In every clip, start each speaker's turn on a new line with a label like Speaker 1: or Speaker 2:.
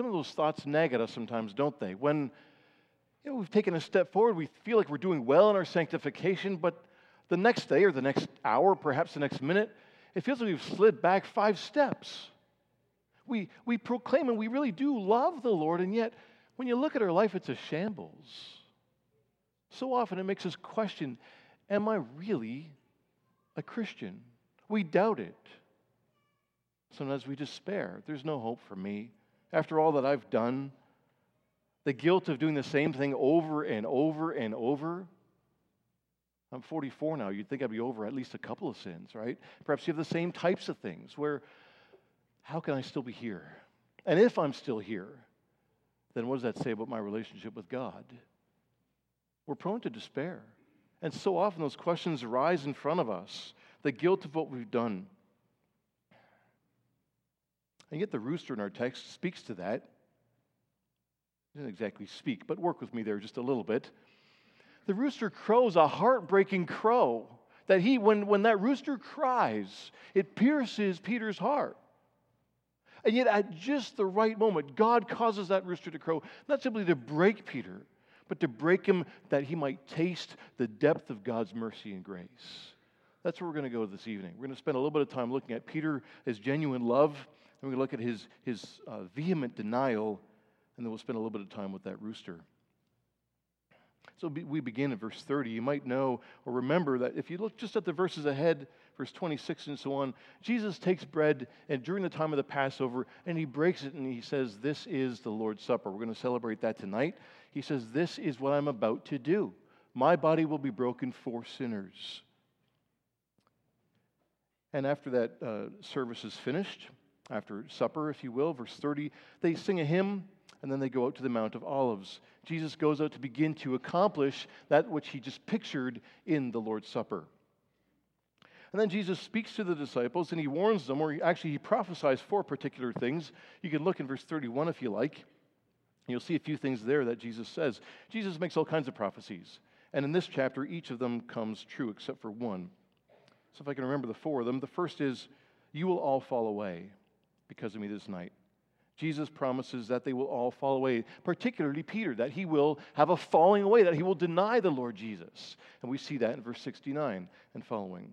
Speaker 1: some of those thoughts nag at us sometimes, don't they? When you know, we've taken a step forward, we feel like we're doing well in our sanctification, but the next day or the next hour, perhaps the next minute, it feels like we've slid back five steps. We, we proclaim and we really do love the Lord, and yet when you look at our life, it's a shambles. So often it makes us question Am I really a Christian? We doubt it. Sometimes we despair. There's no hope for me. After all that I've done, the guilt of doing the same thing over and over and over. I'm 44 now. You'd think I'd be over at least a couple of sins, right? Perhaps you have the same types of things where, how can I still be here? And if I'm still here, then what does that say about my relationship with God? We're prone to despair. And so often those questions arise in front of us the guilt of what we've done. And yet the rooster in our text speaks to that. Doesn't exactly speak, but work with me there just a little bit. The rooster crows a heartbreaking crow. That he, when, when that rooster cries, it pierces Peter's heart. And yet, at just the right moment, God causes that rooster to crow, not simply to break Peter, but to break him that he might taste the depth of God's mercy and grace. That's where we're going to go this evening. We're going to spend a little bit of time looking at Peter, his genuine love, and we're going to look at his, his uh, vehement denial, and then we'll spend a little bit of time with that rooster. So we begin in verse 30. You might know or remember that if you look just at the verses ahead, verse 26 and so on, Jesus takes bread and during the time of the Passover and he breaks it and he says, This is the Lord's Supper. We're going to celebrate that tonight. He says, This is what I'm about to do. My body will be broken for sinners. And after that uh, service is finished, after supper, if you will, verse 30, they sing a hymn and then they go out to the Mount of Olives. Jesus goes out to begin to accomplish that which he just pictured in the Lord's Supper. And then Jesus speaks to the disciples and he warns them, or actually he prophesies four particular things. You can look in verse 31 if you like. You'll see a few things there that Jesus says. Jesus makes all kinds of prophecies. And in this chapter, each of them comes true except for one. So if I can remember the four of them, the first is, You will all fall away because of me this night. Jesus promises that they will all fall away, particularly Peter, that he will have a falling away, that he will deny the Lord Jesus. And we see that in verse 69 and following.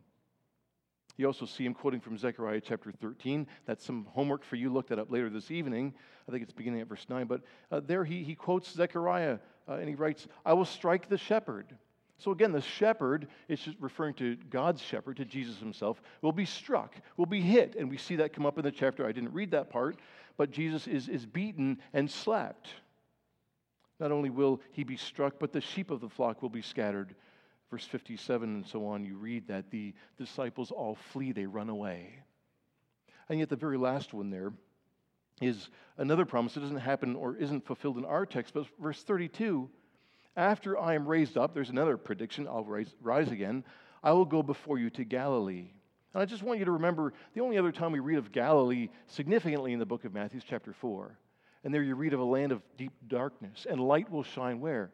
Speaker 1: You also see him quoting from Zechariah chapter 13. That's some homework for you. Look that up later this evening. I think it's beginning at verse 9. But uh, there he, he quotes Zechariah uh, and he writes, I will strike the shepherd. So again, the shepherd just referring to God's shepherd, to Jesus himself, will be struck, will be hit. And we see that come up in the chapter. I didn't read that part, but Jesus is, is beaten and slapped. Not only will he be struck, but the sheep of the flock will be scattered verse 57 and so on, you read that the disciples all flee, they run away. And yet, the very last one there is another promise that doesn't happen or isn't fulfilled in our text, but verse 32 after I am raised up, there's another prediction, I'll rise, rise again, I will go before you to Galilee. And I just want you to remember the only other time we read of Galilee significantly in the book of Matthew is chapter 4. And there you read of a land of deep darkness, and light will shine where?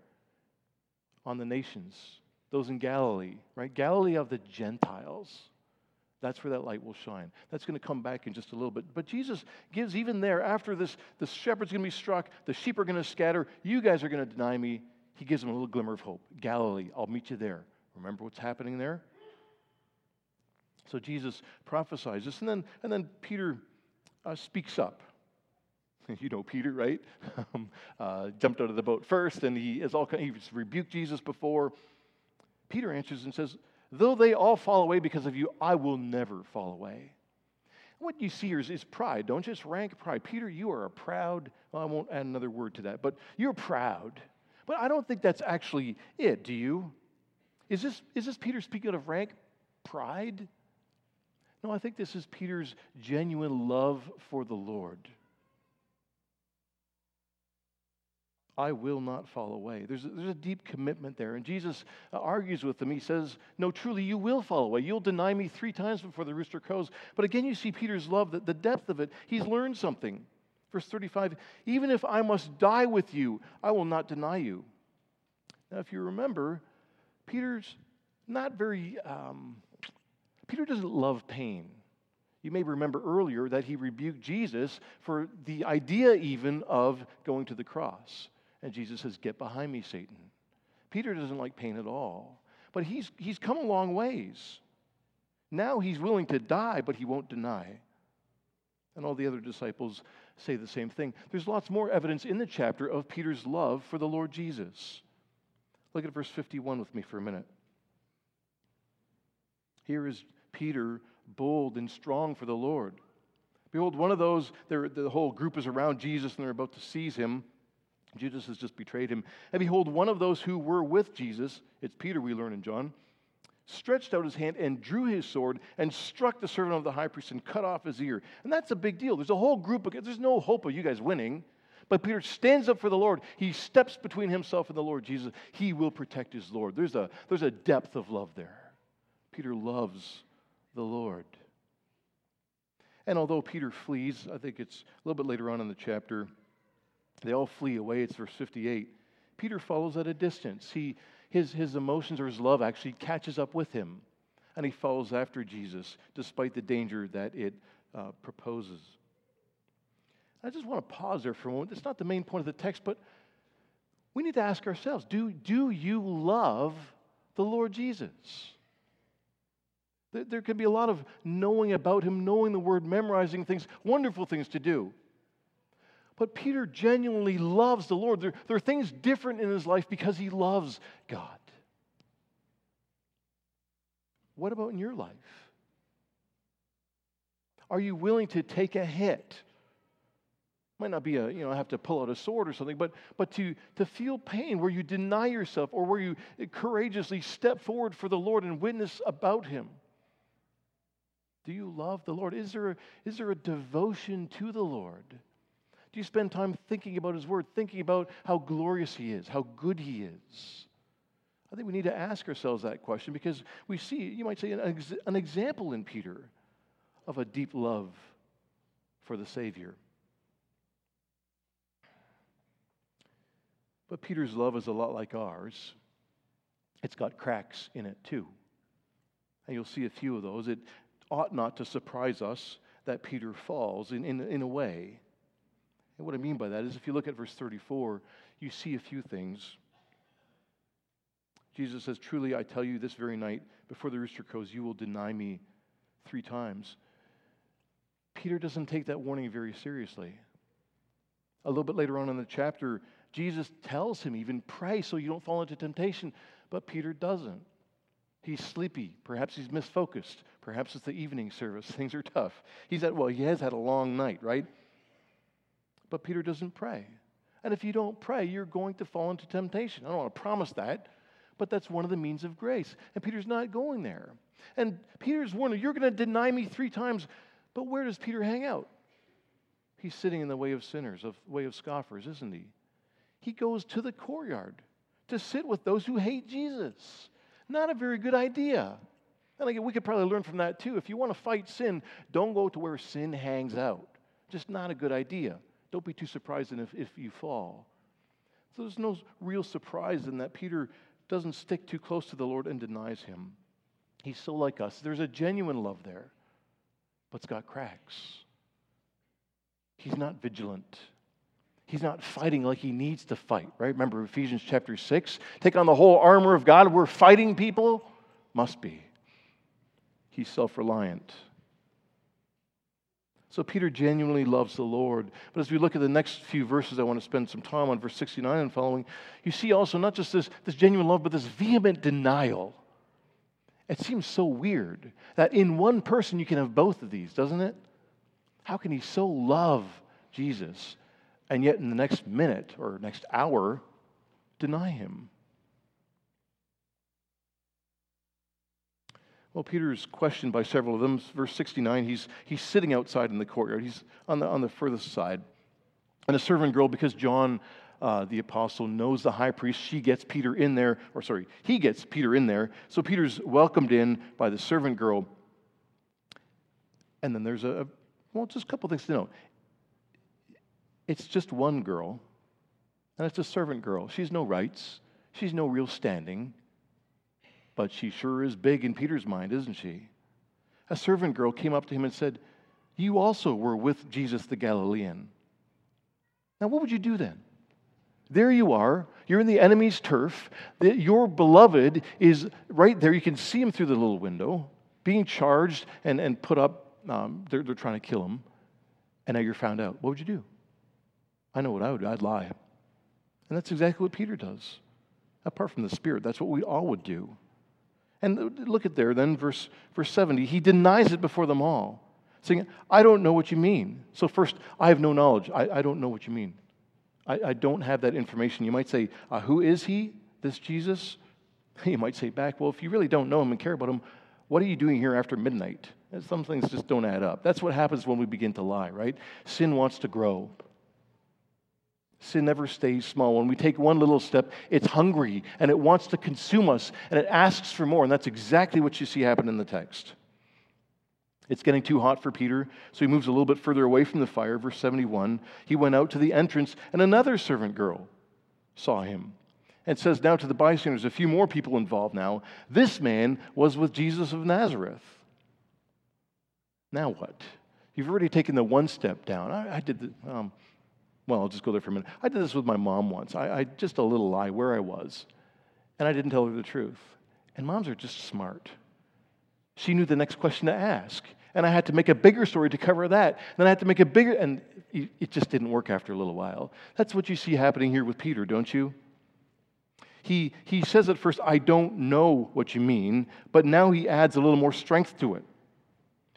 Speaker 1: On the nations those in Galilee, right? Galilee of the Gentiles. That's where that light will shine. That's going to come back in just a little bit. But Jesus gives, even there, after this, the shepherd's going to be struck, the sheep are going to scatter, you guys are going to deny me. He gives them a little glimmer of hope. Galilee, I'll meet you there. Remember what's happening there? So Jesus prophesies this, and then, and then Peter uh, speaks up. you know Peter, right? Um, uh, jumped out of the boat first, and he is all kind. he's rebuked Jesus before. Peter answers and says, Though they all fall away because of you, I will never fall away. What you see here is, is pride. Don't just rank pride. Peter, you are a proud, well, I won't add another word to that, but you're proud. But I don't think that's actually it, do you? Is this, is this Peter speaking out of rank pride? No, I think this is Peter's genuine love for the Lord. I will not fall away. There's a, there's a deep commitment there. And Jesus uh, argues with them. He says, No, truly, you will fall away. You'll deny me three times before the rooster crows. But again, you see Peter's love, the, the depth of it. He's learned something. Verse 35 Even if I must die with you, I will not deny you. Now, if you remember, Peter's not very, um, Peter doesn't love pain. You may remember earlier that he rebuked Jesus for the idea even of going to the cross. And Jesus says, Get behind me, Satan. Peter doesn't like pain at all, but he's, he's come a long ways. Now he's willing to die, but he won't deny. And all the other disciples say the same thing. There's lots more evidence in the chapter of Peter's love for the Lord Jesus. Look at verse 51 with me for a minute. Here is Peter, bold and strong for the Lord. Behold, one of those, the whole group is around Jesus and they're about to seize him. Judas has just betrayed him. And behold, one of those who were with Jesus, it's Peter, we learn in John, stretched out his hand and drew his sword and struck the servant of the high priest and cut off his ear. And that's a big deal. There's a whole group of, there's no hope of you guys winning. But Peter stands up for the Lord. He steps between himself and the Lord Jesus. He will protect his Lord. There's a, there's a depth of love there. Peter loves the Lord. And although Peter flees, I think it's a little bit later on in the chapter, they all flee away. It's verse 58. Peter follows at a distance. He, his, his emotions or his love actually catches up with him, and he follows after Jesus despite the danger that it uh, proposes. I just want to pause there for a moment. It's not the main point of the text, but we need to ask ourselves do, do you love the Lord Jesus? There can be a lot of knowing about him, knowing the word, memorizing things, wonderful things to do. But Peter genuinely loves the Lord. There, there are things different in his life because he loves God. What about in your life? Are you willing to take a hit? Might not be a, you know, have to pull out a sword or something, but, but to, to feel pain where you deny yourself or where you courageously step forward for the Lord and witness about Him. Do you love the Lord? Is there a, is there a devotion to the Lord? Do you spend time thinking about His Word, thinking about how glorious He is, how good He is? I think we need to ask ourselves that question because we see, you might say, an, an example in Peter of a deep love for the Savior. But Peter's love is a lot like ours. It's got cracks in it too. And you'll see a few of those. It ought not to surprise us that Peter falls in, in, in a way. And what I mean by that is if you look at verse 34, you see a few things. Jesus says, Truly, I tell you, this very night, before the rooster crows, you will deny me three times. Peter doesn't take that warning very seriously. A little bit later on in the chapter, Jesus tells him, even pray so you don't fall into temptation. But Peter doesn't. He's sleepy. Perhaps he's misfocused. Perhaps it's the evening service. Things are tough. He's at, well, he has had a long night, right? But Peter doesn't pray. And if you don't pray, you're going to fall into temptation. I don't want to promise that, but that's one of the means of grace. And Peter's not going there. And Peter's warning, you're going to deny me three times. But where does Peter hang out? He's sitting in the way of sinners, of way of scoffers, isn't he? He goes to the courtyard to sit with those who hate Jesus. Not a very good idea. And again, we could probably learn from that too. If you want to fight sin, don't go to where sin hangs out. Just not a good idea. Don't be too surprised if, if you fall. So there's no real surprise in that Peter doesn't stick too close to the Lord and denies him. He's so like us. There's a genuine love there, but it's got cracks. He's not vigilant. He's not fighting like he needs to fight, right? Remember Ephesians chapter 6? Take on the whole armor of God. We're fighting people? Must be. He's self reliant. So Peter genuinely loves the Lord. But as we look at the next few verses, I want to spend some time on verse 69 and following. You see also not just this, this genuine love, but this vehement denial. It seems so weird that in one person you can have both of these, doesn't it? How can he so love Jesus and yet in the next minute or next hour deny him? Well, Peter's questioned by several of them. Verse 69, he's, he's sitting outside in the courtyard. He's on the, on the furthest side. And a servant girl, because John, uh, the apostle, knows the high priest, she gets Peter in there, or sorry, he gets Peter in there. So Peter's welcomed in by the servant girl. And then there's a, well, just a couple things to note. It's just one girl, and it's a servant girl. She's no rights, she's no real standing but she sure is big in Peter's mind, isn't she? A servant girl came up to him and said, You also were with Jesus the Galilean. Now, what would you do then? There you are. You're in the enemy's turf. Your beloved is right there. You can see him through the little window, being charged and, and put up. Um, they're, they're trying to kill him. And now you're found out. What would you do? I know what I would do. I'd lie. And that's exactly what Peter does. Apart from the Spirit, that's what we all would do. And look at there, then, verse, verse 70. He denies it before them all, saying, I don't know what you mean. So, first, I have no knowledge. I, I don't know what you mean. I, I don't have that information. You might say, uh, Who is he, this Jesus? You might say back, Well, if you really don't know him and care about him, what are you doing here after midnight? Some things just don't add up. That's what happens when we begin to lie, right? Sin wants to grow. Sin never stays small. When we take one little step, it's hungry and it wants to consume us and it asks for more. And that's exactly what you see happen in the text. It's getting too hot for Peter, so he moves a little bit further away from the fire. Verse 71 He went out to the entrance, and another servant girl saw him. And says now to the bystanders, a few more people involved now. This man was with Jesus of Nazareth. Now what? You've already taken the one step down. I, I did the, um, well, I'll just go there for a minute. I did this with my mom once. I, I just a little lie where I was, and I didn't tell her the truth. And moms are just smart. She knew the next question to ask, and I had to make a bigger story to cover that. Then I had to make a bigger, and it just didn't work after a little while. That's what you see happening here with Peter, don't you? He, he says at first, I don't know what you mean, but now he adds a little more strength to it.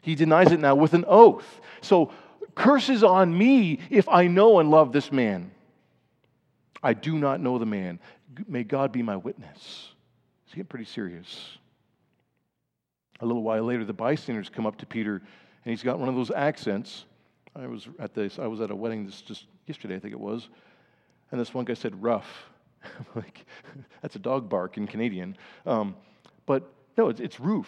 Speaker 1: He denies it now with an oath. So curses on me if I know and love this man. I do not know the man. May God be my witness. It's getting pretty serious. A little while later, the bystanders come up to Peter, and he's got one of those accents. I was at this. I was at a wedding this just yesterday, I think it was, and this one guy said "rough." like that's a dog bark in Canadian, um, but no, it's, it's roof.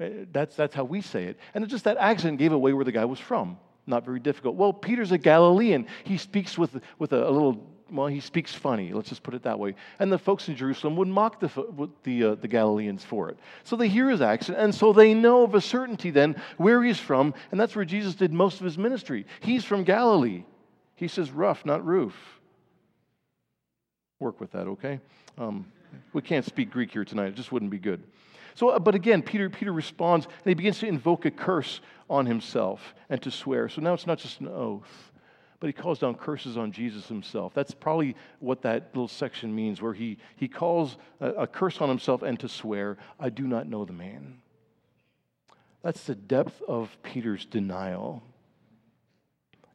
Speaker 1: Uh, that's that's how we say it, and just that accent gave away where the guy was from not very difficult. Well, Peter's a Galilean. He speaks with, with a, a little, well, he speaks funny, let's just put it that way. And the folks in Jerusalem would mock the, the, uh, the Galileans for it. So they hear his accent, and so they know of a certainty then where he's from, and that's where Jesus did most of his ministry. He's from Galilee. He says rough, not roof. Work with that, okay? Um, we can't speak Greek here tonight, it just wouldn't be good. So, uh, but again, Peter, Peter responds and he begins to invoke a curse on himself and to swear. So now it's not just an oath, but he calls down curses on Jesus himself. That's probably what that little section means, where he, he calls a, a curse on himself and to swear, I do not know the man. That's the depth of Peter's denial.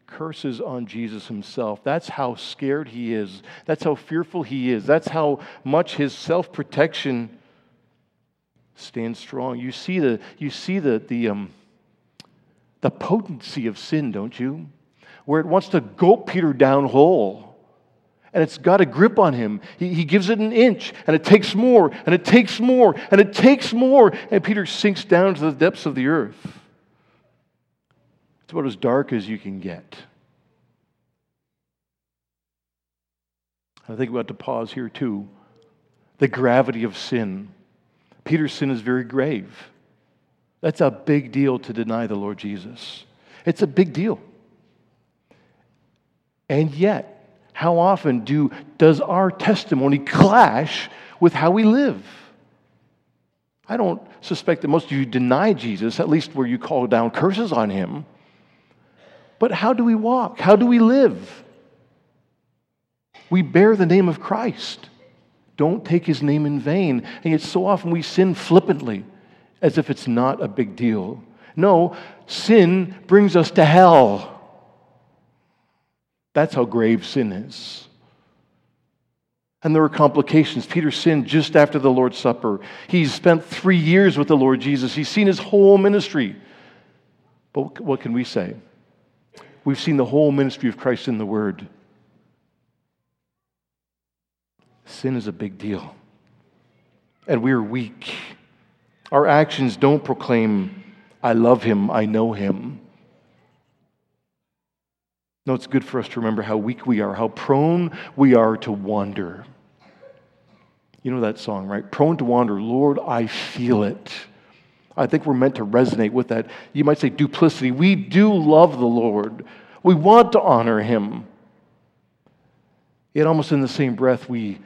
Speaker 1: Curses on Jesus himself. That's how scared he is. That's how fearful he is. That's how much his self protection stand strong. You see the, you see the, the, um, the potency of sin, don't you? Where it wants to gulp Peter down whole. And it's got a grip on him. He, he gives it an inch, and it takes more, and it takes more, and it takes more. And Peter sinks down to the depths of the earth. It's about as dark as you can get. I think we have to pause here, too. The gravity of sin. Peter's sin is very grave. That's a big deal to deny the Lord Jesus. It's a big deal. And yet, how often do, does our testimony clash with how we live? I don't suspect that most of you deny Jesus, at least where you call down curses on him. But how do we walk? How do we live? We bear the name of Christ. Don't take his name in vain. And yet, so often we sin flippantly as if it's not a big deal. No, sin brings us to hell. That's how grave sin is. And there were complications. Peter sinned just after the Lord's Supper. He's spent three years with the Lord Jesus, he's seen his whole ministry. But what can we say? We've seen the whole ministry of Christ in the Word. Sin is a big deal. And we're weak. Our actions don't proclaim, I love him, I know him. No, it's good for us to remember how weak we are, how prone we are to wander. You know that song, right? Prone to wander. Lord, I feel it. I think we're meant to resonate with that. You might say duplicity. We do love the Lord, we want to honor him. Yet, almost in the same breath, we,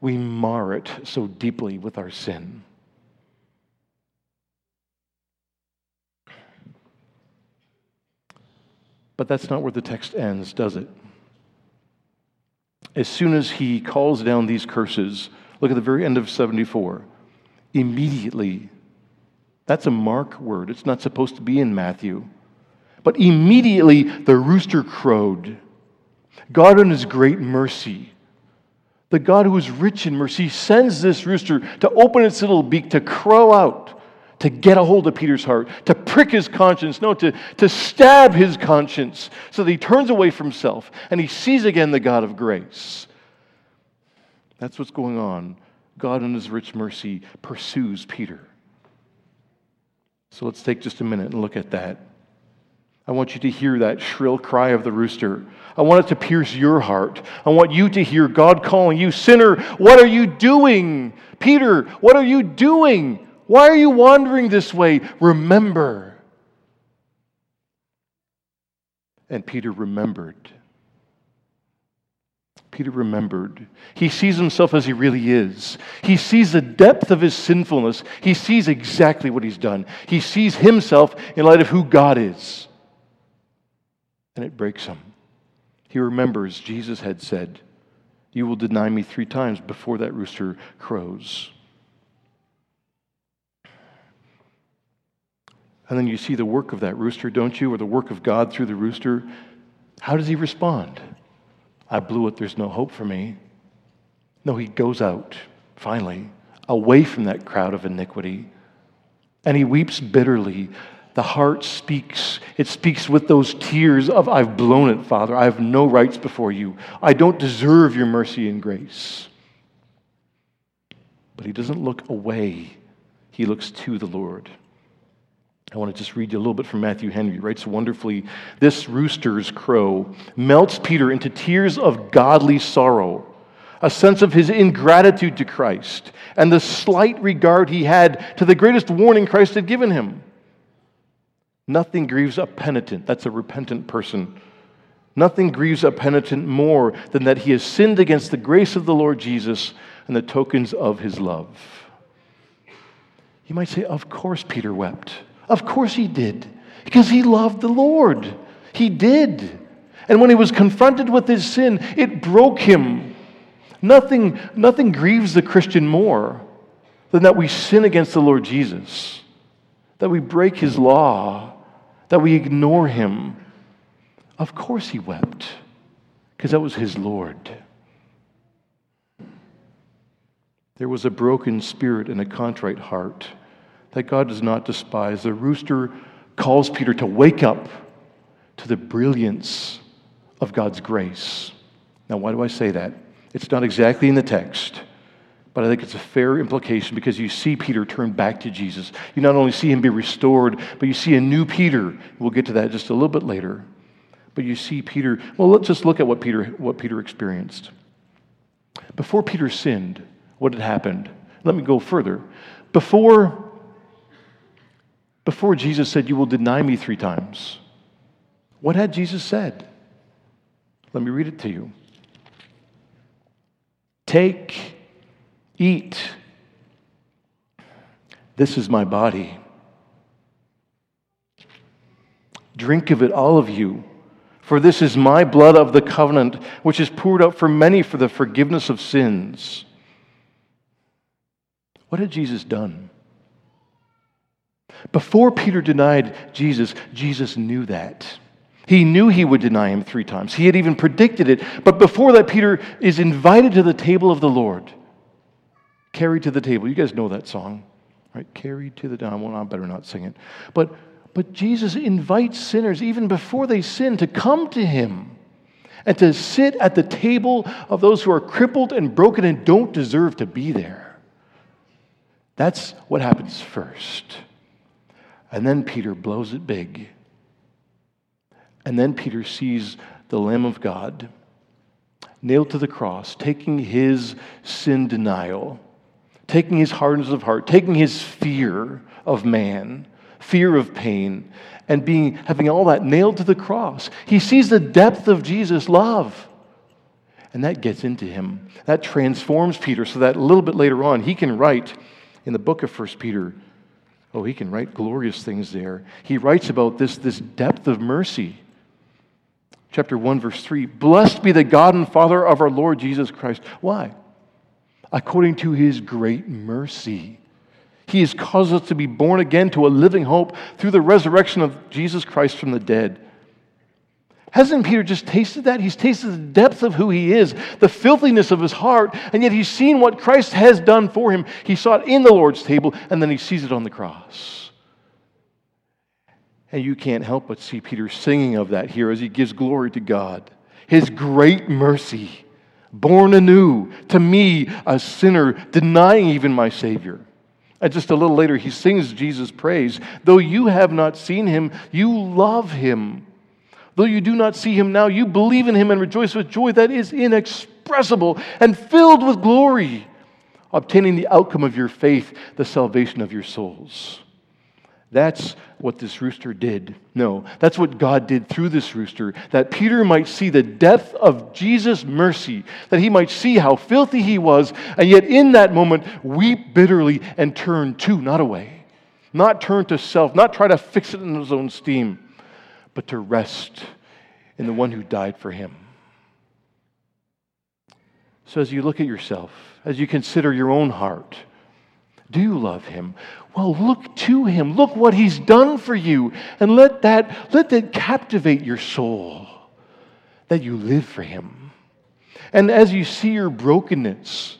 Speaker 1: we mar it so deeply with our sin. But that's not where the text ends, does it? As soon as he calls down these curses, look at the very end of 74. Immediately, that's a mark word. It's not supposed to be in Matthew. But immediately the rooster crowed. God, in his great mercy, the God who is rich in mercy, sends this rooster to open its little beak to crow out to get a hold of Peter's heart, to prick his conscience, no, to, to stab his conscience, so that he turns away from self and he sees again the God of grace. That's what's going on. God, in his rich mercy, pursues Peter. So let's take just a minute and look at that. I want you to hear that shrill cry of the rooster. I want it to pierce your heart. I want you to hear God calling you, Sinner, what are you doing? Peter, what are you doing? Why are you wandering this way? Remember. And Peter remembered. Peter remembered. He sees himself as he really is. He sees the depth of his sinfulness. He sees exactly what he's done. He sees himself in light of who God is. And it breaks him. He remembers Jesus had said, You will deny me three times before that rooster crows. And then you see the work of that rooster, don't you? Or the work of God through the rooster. How does he respond? I blew it, there's no hope for me. No, he goes out, finally, away from that crowd of iniquity. And he weeps bitterly. The heart speaks. It speaks with those tears of, I've blown it, Father. I have no rights before you. I don't deserve your mercy and grace. But he doesn't look away, he looks to the Lord. I want to just read you a little bit from Matthew Henry. He writes wonderfully This rooster's crow melts Peter into tears of godly sorrow, a sense of his ingratitude to Christ, and the slight regard he had to the greatest warning Christ had given him. Nothing grieves a penitent, that's a repentant person. Nothing grieves a penitent more than that he has sinned against the grace of the Lord Jesus and the tokens of his love. You might say, Of course, Peter wept. Of course he did, because he loved the Lord. He did. And when he was confronted with his sin, it broke him. Nothing, nothing grieves the Christian more than that we sin against the Lord Jesus, that we break his law, that we ignore him. Of course he wept, because that was his Lord. There was a broken spirit and a contrite heart that God does not despise. The rooster calls Peter to wake up to the brilliance of God's grace. Now, why do I say that? It's not exactly in the text, but I think it's a fair implication because you see Peter turn back to Jesus. You not only see him be restored, but you see a new Peter. We'll get to that just a little bit later. But you see Peter, well, let's just look at what Peter, what Peter experienced. Before Peter sinned, what had happened? Let me go further. Before before Jesus said, You will deny me three times, what had Jesus said? Let me read it to you. Take, eat. This is my body. Drink of it, all of you, for this is my blood of the covenant, which is poured out for many for the forgiveness of sins. What had Jesus done? Before Peter denied Jesus, Jesus knew that. He knew he would deny him three times. He had even predicted it. But before that, Peter is invited to the table of the Lord. Carried to the table. You guys know that song, right? Carried to the table. Well, I better not sing it. But, but Jesus invites sinners, even before they sin, to come to him and to sit at the table of those who are crippled and broken and don't deserve to be there. That's what happens first. And then Peter blows it big. And then Peter sees the Lamb of God nailed to the cross, taking his sin denial, taking his hardness of heart, taking his fear of man, fear of pain, and being having all that nailed to the cross. He sees the depth of Jesus' love. And that gets into him. That transforms Peter so that a little bit later on he can write in the book of First Peter. Oh, he can write glorious things there. He writes about this, this depth of mercy. Chapter 1, verse 3 Blessed be the God and Father of our Lord Jesus Christ. Why? According to his great mercy. He has caused us to be born again to a living hope through the resurrection of Jesus Christ from the dead Hasn't Peter just tasted that? He's tasted the depth of who he is, the filthiness of his heart, and yet he's seen what Christ has done for him. He saw it in the Lord's table, and then he sees it on the cross. And you can't help but see Peter singing of that here as he gives glory to God. His great mercy, born anew to me, a sinner, denying even my Savior. And just a little later, he sings Jesus' praise. Though you have not seen him, you love him. Though you do not see him now, you believe in him and rejoice with joy that is inexpressible and filled with glory, obtaining the outcome of your faith, the salvation of your souls. That's what this rooster did. No, that's what God did through this rooster, that Peter might see the depth of Jesus' mercy, that he might see how filthy he was, and yet in that moment weep bitterly and turn to, not away, not turn to self, not try to fix it in his own steam but to rest in the one who died for him. So, as you look at yourself, as you consider your own heart, do you love him? Well, look to him. Look what he's done for you. And let that, let that captivate your soul that you live for him. And as you see your brokenness,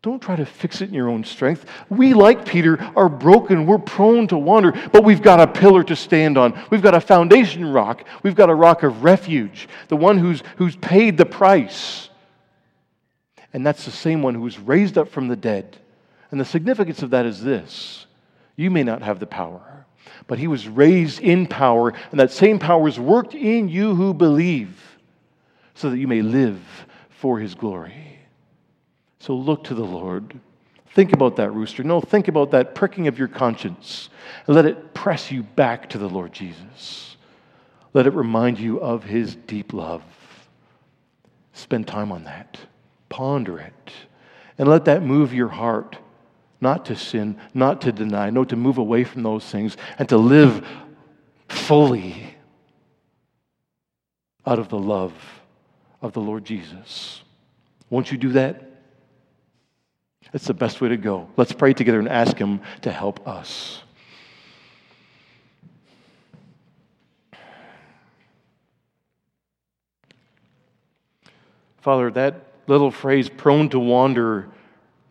Speaker 1: don't try to fix it in your own strength. We, like Peter, are broken. We're prone to wander, but we've got a pillar to stand on. We've got a foundation rock. We've got a rock of refuge, the one who's, who's paid the price. And that's the same one who was raised up from the dead. And the significance of that is this you may not have the power, but he was raised in power, and that same power is worked in you who believe, so that you may live for his glory. So look to the Lord. Think about that rooster. No, think about that pricking of your conscience and let it press you back to the Lord Jesus. Let it remind you of his deep love. Spend time on that. Ponder it. And let that move your heart not to sin, not to deny, no, to move away from those things and to live fully out of the love of the Lord Jesus. Won't you do that? It's the best way to go. Let's pray together and ask Him to help us. Father, that little phrase, prone to wander,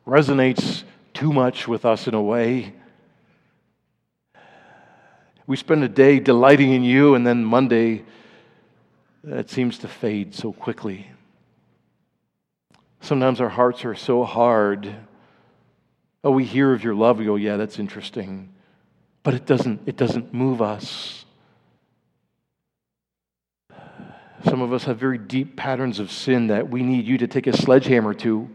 Speaker 1: resonates too much with us in a way. We spend a day delighting in you, and then Monday, that seems to fade so quickly. Sometimes our hearts are so hard. Oh, we hear of your love, we go, yeah, that's interesting. But it doesn't, it doesn't move us. Some of us have very deep patterns of sin that we need you to take a sledgehammer to.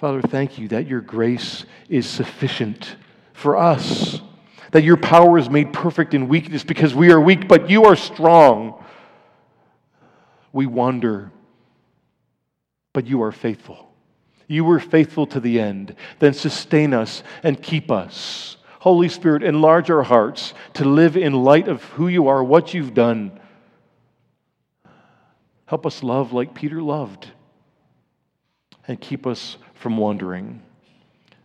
Speaker 1: Father, thank you that your grace is sufficient for us, that your power is made perfect in weakness because we are weak, but you are strong. We wander but you are faithful. You were faithful to the end. Then sustain us and keep us. Holy Spirit, enlarge our hearts to live in light of who you are, what you've done. Help us love like Peter loved and keep us from wandering.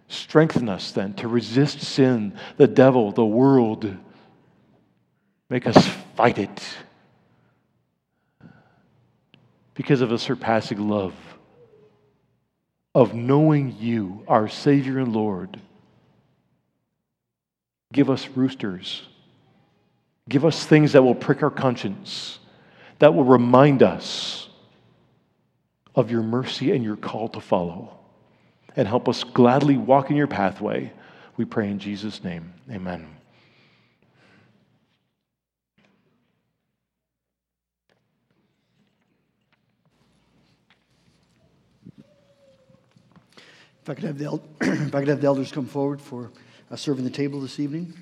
Speaker 1: Strengthen us then to resist sin, the devil, the world. Make us fight it because of a surpassing love of knowing you, our Savior and Lord. Give us roosters. Give us things that will prick our conscience, that will remind us of your mercy and your call to follow. And help us gladly walk in your pathway. We pray in Jesus' name. Amen.
Speaker 2: If I could have the, if I could have the elders come forward for uh, serving the table this evening.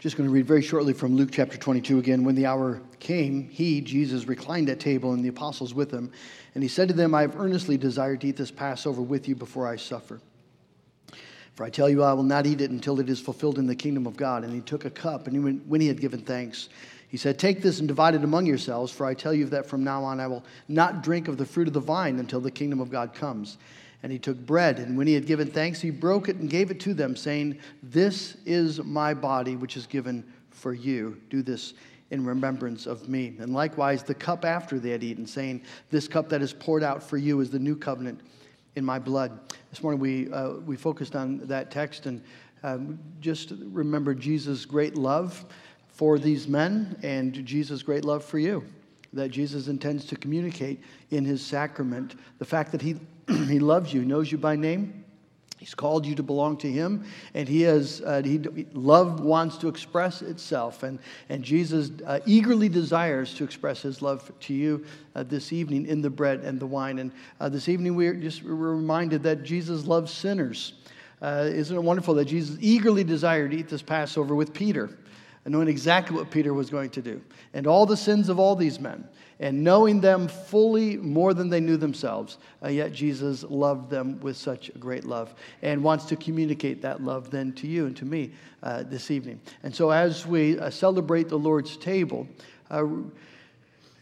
Speaker 2: Just going to read very shortly from Luke chapter 22 again. When the hour came, he, Jesus, reclined at table and the apostles with him. And he said to them, I have earnestly desired to eat this Passover with you before I suffer. For I tell you, I will not eat it until it is fulfilled in the kingdom of God. And he took a cup, and when he had given thanks, he said, Take this and divide it among yourselves, for I tell you that from now on I will not drink of the fruit of the vine until the kingdom of God comes. And he took bread, and when he had given thanks, he broke it and gave it to them, saying, This is my body, which is given for you. Do this in remembrance of me. And likewise, the cup after they had eaten, saying, This cup that is poured out for you is the new covenant in my blood. This morning we, uh, we focused on that text and um, just remember Jesus' great love for these men and Jesus' great love for you. That Jesus intends to communicate in his sacrament the fact that he he loves you, knows you by name. He's called you to belong to Him, and He has uh, he, love wants to express itself, and and Jesus uh, eagerly desires to express His love to you uh, this evening in the bread and the wine. And uh, this evening we're just reminded that Jesus loves sinners. Uh, isn't it wonderful that Jesus eagerly desired to eat this Passover with Peter, knowing exactly what Peter was going to do, and all the sins of all these men and knowing them fully more than they knew themselves. Uh, yet Jesus loved them with such a great love and wants to communicate that love then to you and to me uh, this evening. And so, as we uh, celebrate the Lord's table, uh,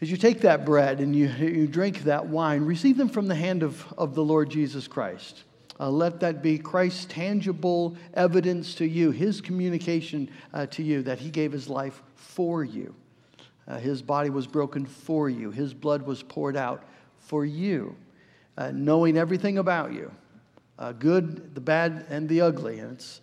Speaker 2: as you take that bread and you, you drink that wine, receive them from the hand of, of the Lord Jesus Christ. Uh, let that be Christ's tangible evidence to you, his communication uh, to you that he gave his life for you. Uh, his body was broken for you, His blood was poured out for you, uh, knowing everything about you uh, good, the bad, and the ugly. And it's,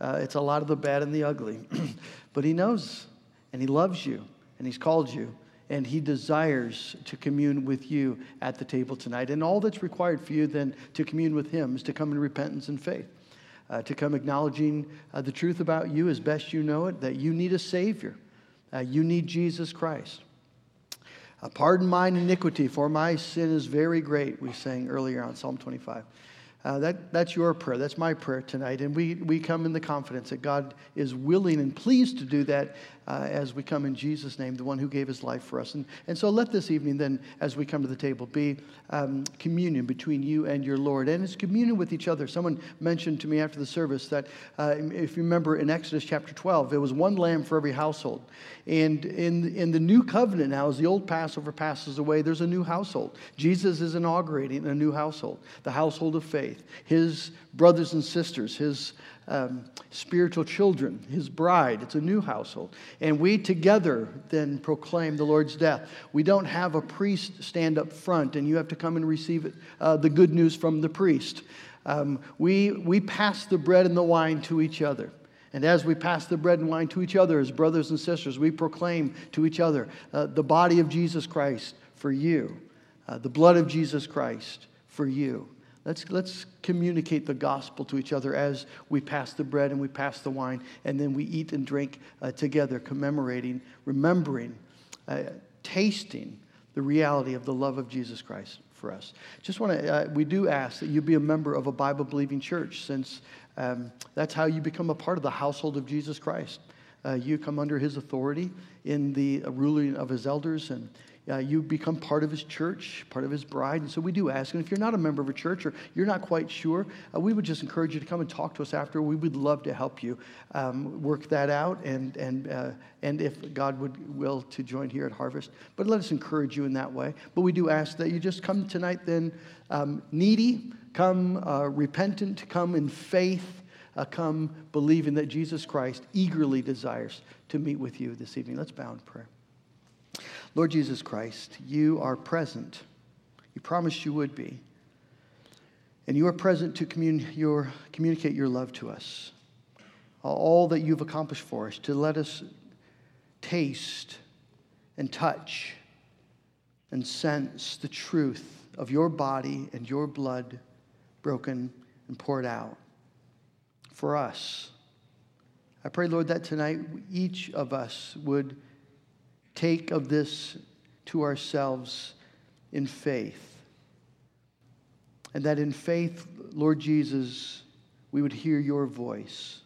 Speaker 2: uh, it's a lot of the bad and the ugly. but He knows, and He loves you, and He's called you. And he desires to commune with you at the table tonight. And all that's required for you then to commune with him is to come in repentance and faith. Uh, to come acknowledging uh, the truth about you as best you know it, that you need a Savior, uh, you need Jesus Christ. Uh, Pardon mine iniquity, for my sin is very great, we sang earlier on Psalm 25. Uh, that, that's your prayer. That's my prayer tonight. And we, we come in the confidence that God is willing and pleased to do that uh, as we come in Jesus' name, the one who gave his life for us. And, and so let this evening, then, as we come to the table, be um, communion between you and your Lord. And it's communion with each other. Someone mentioned to me after the service that uh, if you remember in Exodus chapter 12, there was one lamb for every household. And in, in the new covenant now, as the old Passover passes away, there's a new household. Jesus is inaugurating a new household, the household of faith. His brothers and sisters, his um, spiritual children, his bride. It's a new household. And we together then proclaim the Lord's death. We don't have a priest stand up front and you have to come and receive it, uh, the good news from the priest. Um, we, we pass the bread and the wine to each other. And as we pass the bread and wine to each other as brothers and sisters, we proclaim to each other uh, the body of Jesus Christ for you, uh, the blood of Jesus Christ for you. Let's, let's communicate the gospel to each other as we pass the bread and we pass the wine, and then we eat and drink uh, together, commemorating, remembering, uh, tasting the reality of the love of Jesus Christ for us. Just want to, uh, we do ask that you be a member of a Bible believing church, since um, that's how you become a part of the household of Jesus Christ. Uh, you come under his authority in the ruling of his elders and uh, you become part of his church, part of his bride. And so we do ask. And if you're not a member of a church or you're not quite sure, uh, we would just encourage you to come and talk to us after. We would love to help you um, work that out and, and, uh, and if God would will to join here at Harvest. But let us encourage you in that way. But we do ask that you just come tonight then um, needy, come uh, repentant, come in faith. Uh, come believing that Jesus Christ eagerly desires to meet with you this evening. Let's bow in prayer. Lord Jesus Christ, you are present. You promised you would be. And you are present to commun- your, communicate your love to us. All that you've accomplished for us, to let us taste and touch and sense the truth of your body and your blood broken and poured out for us. I pray, Lord, that tonight each of us would take of this to ourselves in faith. And that in faith, Lord Jesus, we would hear your voice.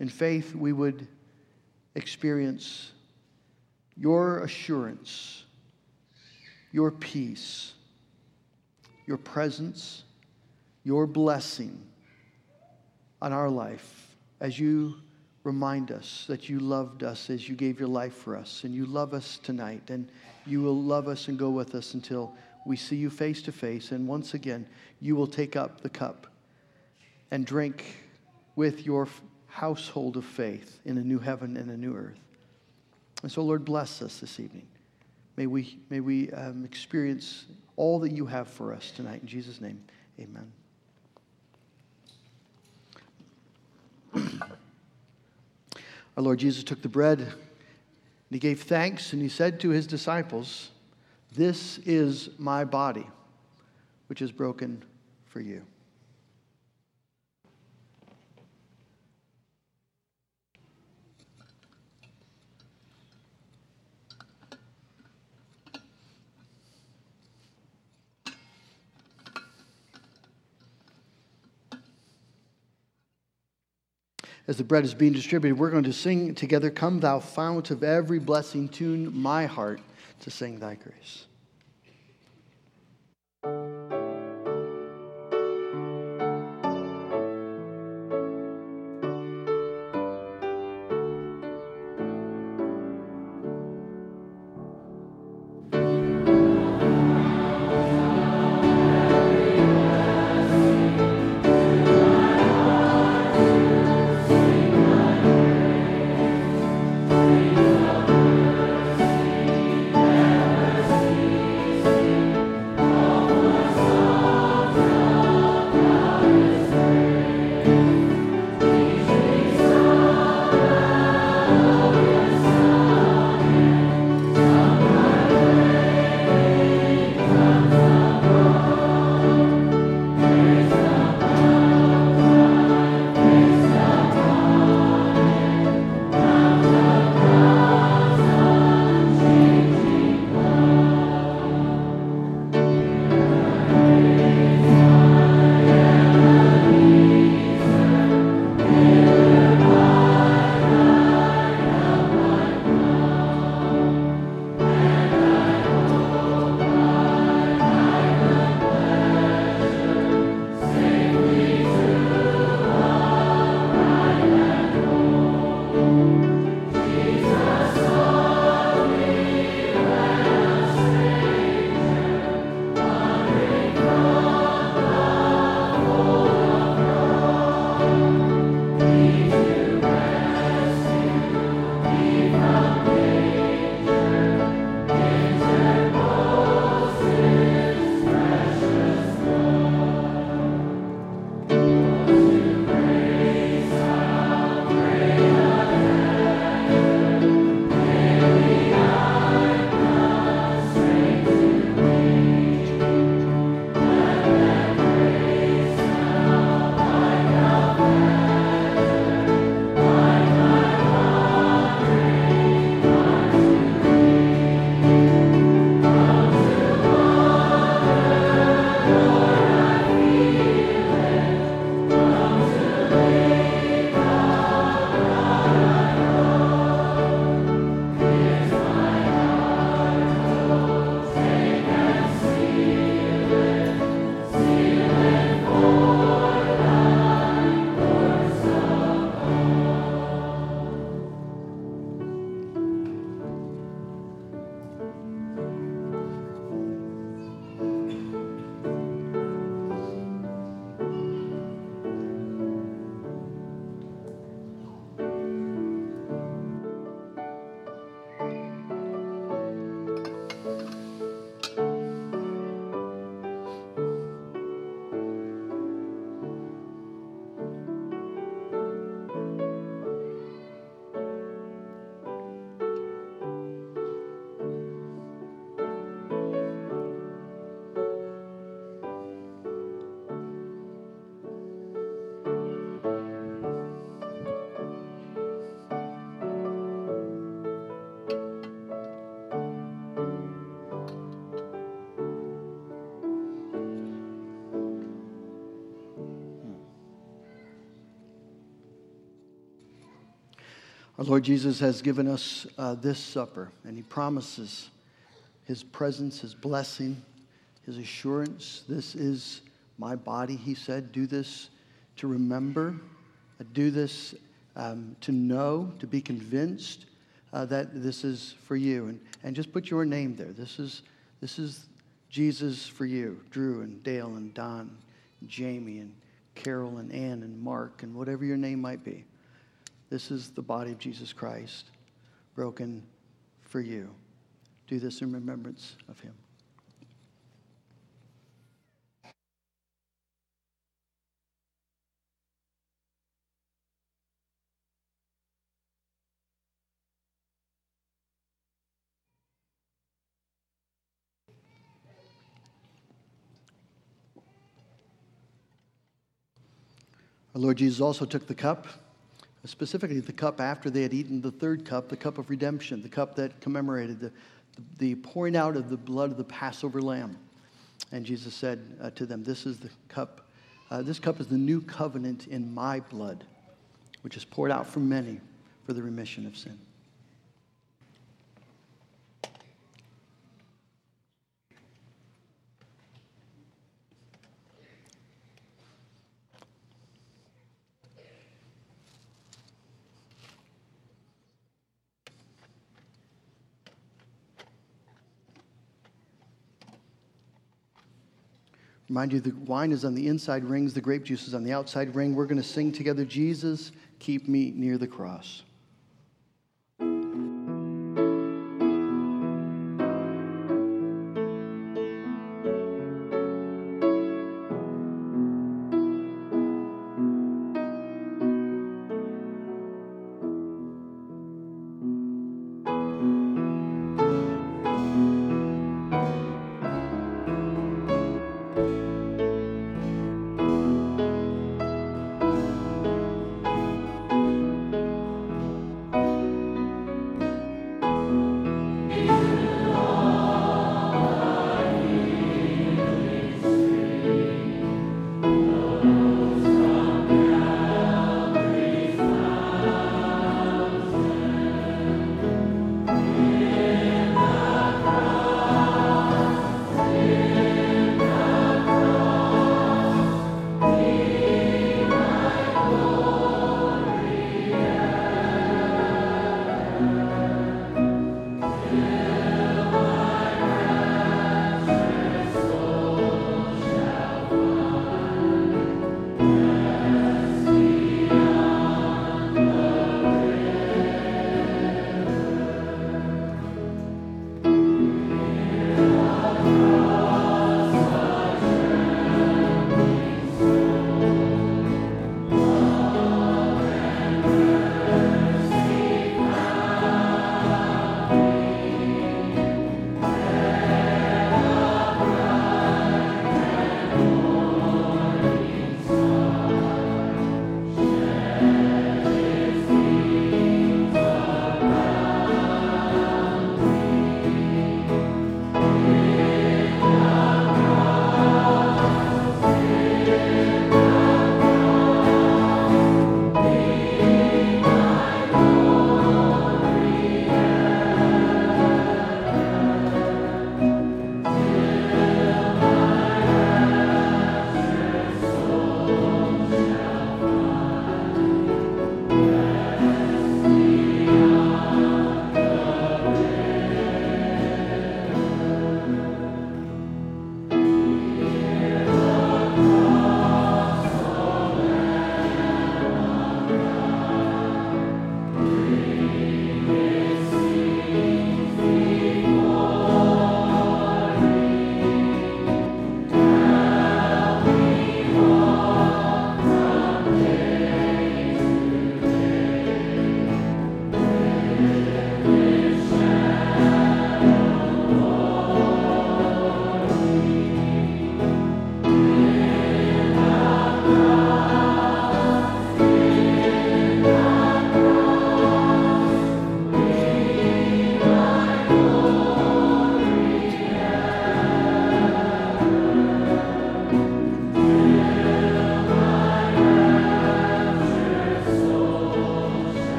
Speaker 2: In faith, we would experience your assurance, your peace, your presence, your blessing on our life as you remind us that you loved us as you gave your life for us, and you love us tonight, and you will love us and go with us until we see you face to face. And once again, you will take up the cup and drink with your household of faith in a new heaven and a new earth. And so, Lord, bless us this evening. May we, may we um, experience all that you have for us tonight. In Jesus' name, amen. Our Lord Jesus took the bread and he gave thanks and he said to his disciples, This is my body, which is broken for you. As the bread is being distributed, we're going to sing together, Come, thou fount of every blessing, tune my heart to sing thy grace. Lord Jesus has given us uh, this supper, and He promises His presence, His blessing, His assurance. This is my body, He said. Do this to remember, uh, do this um, to know, to be convinced uh, that this is for you. And, and just put your name there. This is, this is Jesus for you, Drew and Dale and Don, and Jamie and Carol and Ann and Mark and whatever your name might be. This is the body of Jesus Christ broken for you. Do this in remembrance of him. Our Lord Jesus also took the cup specifically the cup after they had eaten the third cup, the cup of redemption, the cup that commemorated the, the pouring out of the blood of the Passover lamb. And Jesus said uh, to them, This is the cup, uh, this cup is the new covenant in my blood, which is poured out for many for the remission of sin. Remind you, the wine is on the inside rings, the grape juice is on the outside ring. We're going to sing together, Jesus, keep me near the cross.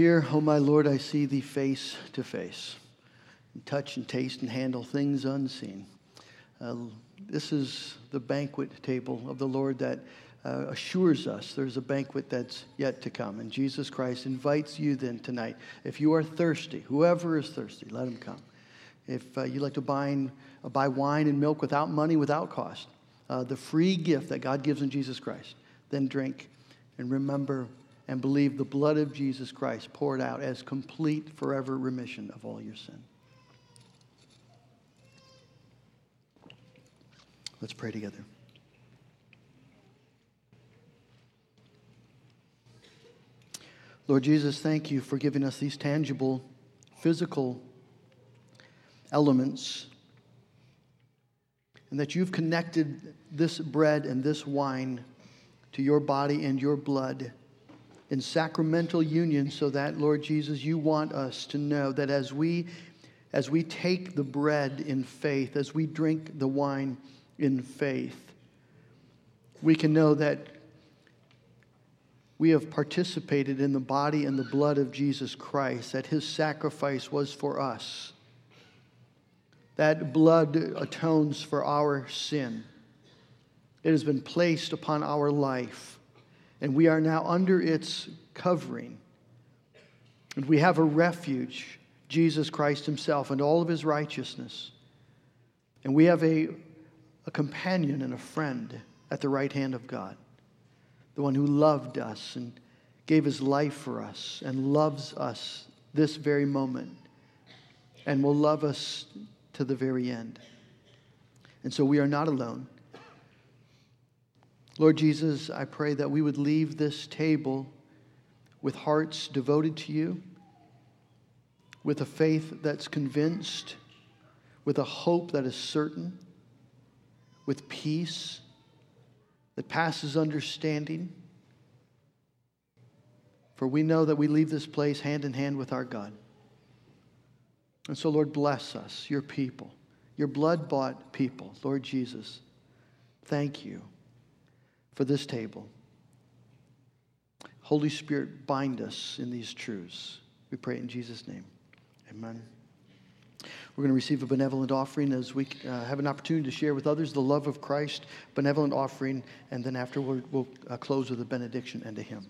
Speaker 2: Here, O oh my Lord, I see thee face to face, and touch and taste and handle things unseen. Uh, this is the banquet table of the Lord that uh, assures us there's a banquet that's yet to come. And Jesus Christ invites you then tonight. If you are thirsty, whoever is thirsty, let him come. If uh, you like to buy, uh, buy wine and milk without money, without cost, uh, the free gift that God gives in Jesus Christ, then drink and remember and believe the blood of Jesus Christ poured out as complete forever remission of all your sin. Let's pray together. Lord Jesus, thank you for giving us these tangible, physical elements, and that you've connected this bread and this wine to your body and your blood in sacramental union so that Lord Jesus you want us to know that as we as we take the bread in faith as we drink the wine in faith we can know that we have participated in the body and the blood of Jesus Christ that his sacrifice was for us. That blood atones for our sin. It has been placed upon our life and we are now under its covering. And we have a refuge, Jesus Christ Himself and all of His righteousness. And we have a, a companion and a friend at the right hand of God, the one who loved us and gave His life for us and loves us this very moment and will love us to the very end. And so we are not alone. Lord Jesus, I pray that we would leave this table with hearts devoted to you, with a faith that's convinced, with a hope that is certain, with peace that passes understanding. For we know that we leave this place hand in hand with our God. And so, Lord, bless us, your people, your blood bought people, Lord Jesus. Thank you for this table. Holy Spirit, bind us in these truths. We pray in Jesus' name. Amen. We're going to receive a benevolent offering as we uh, have an opportunity to share with others the love of Christ, benevolent offering, and then afterward we'll uh, close with a benediction and a hymn.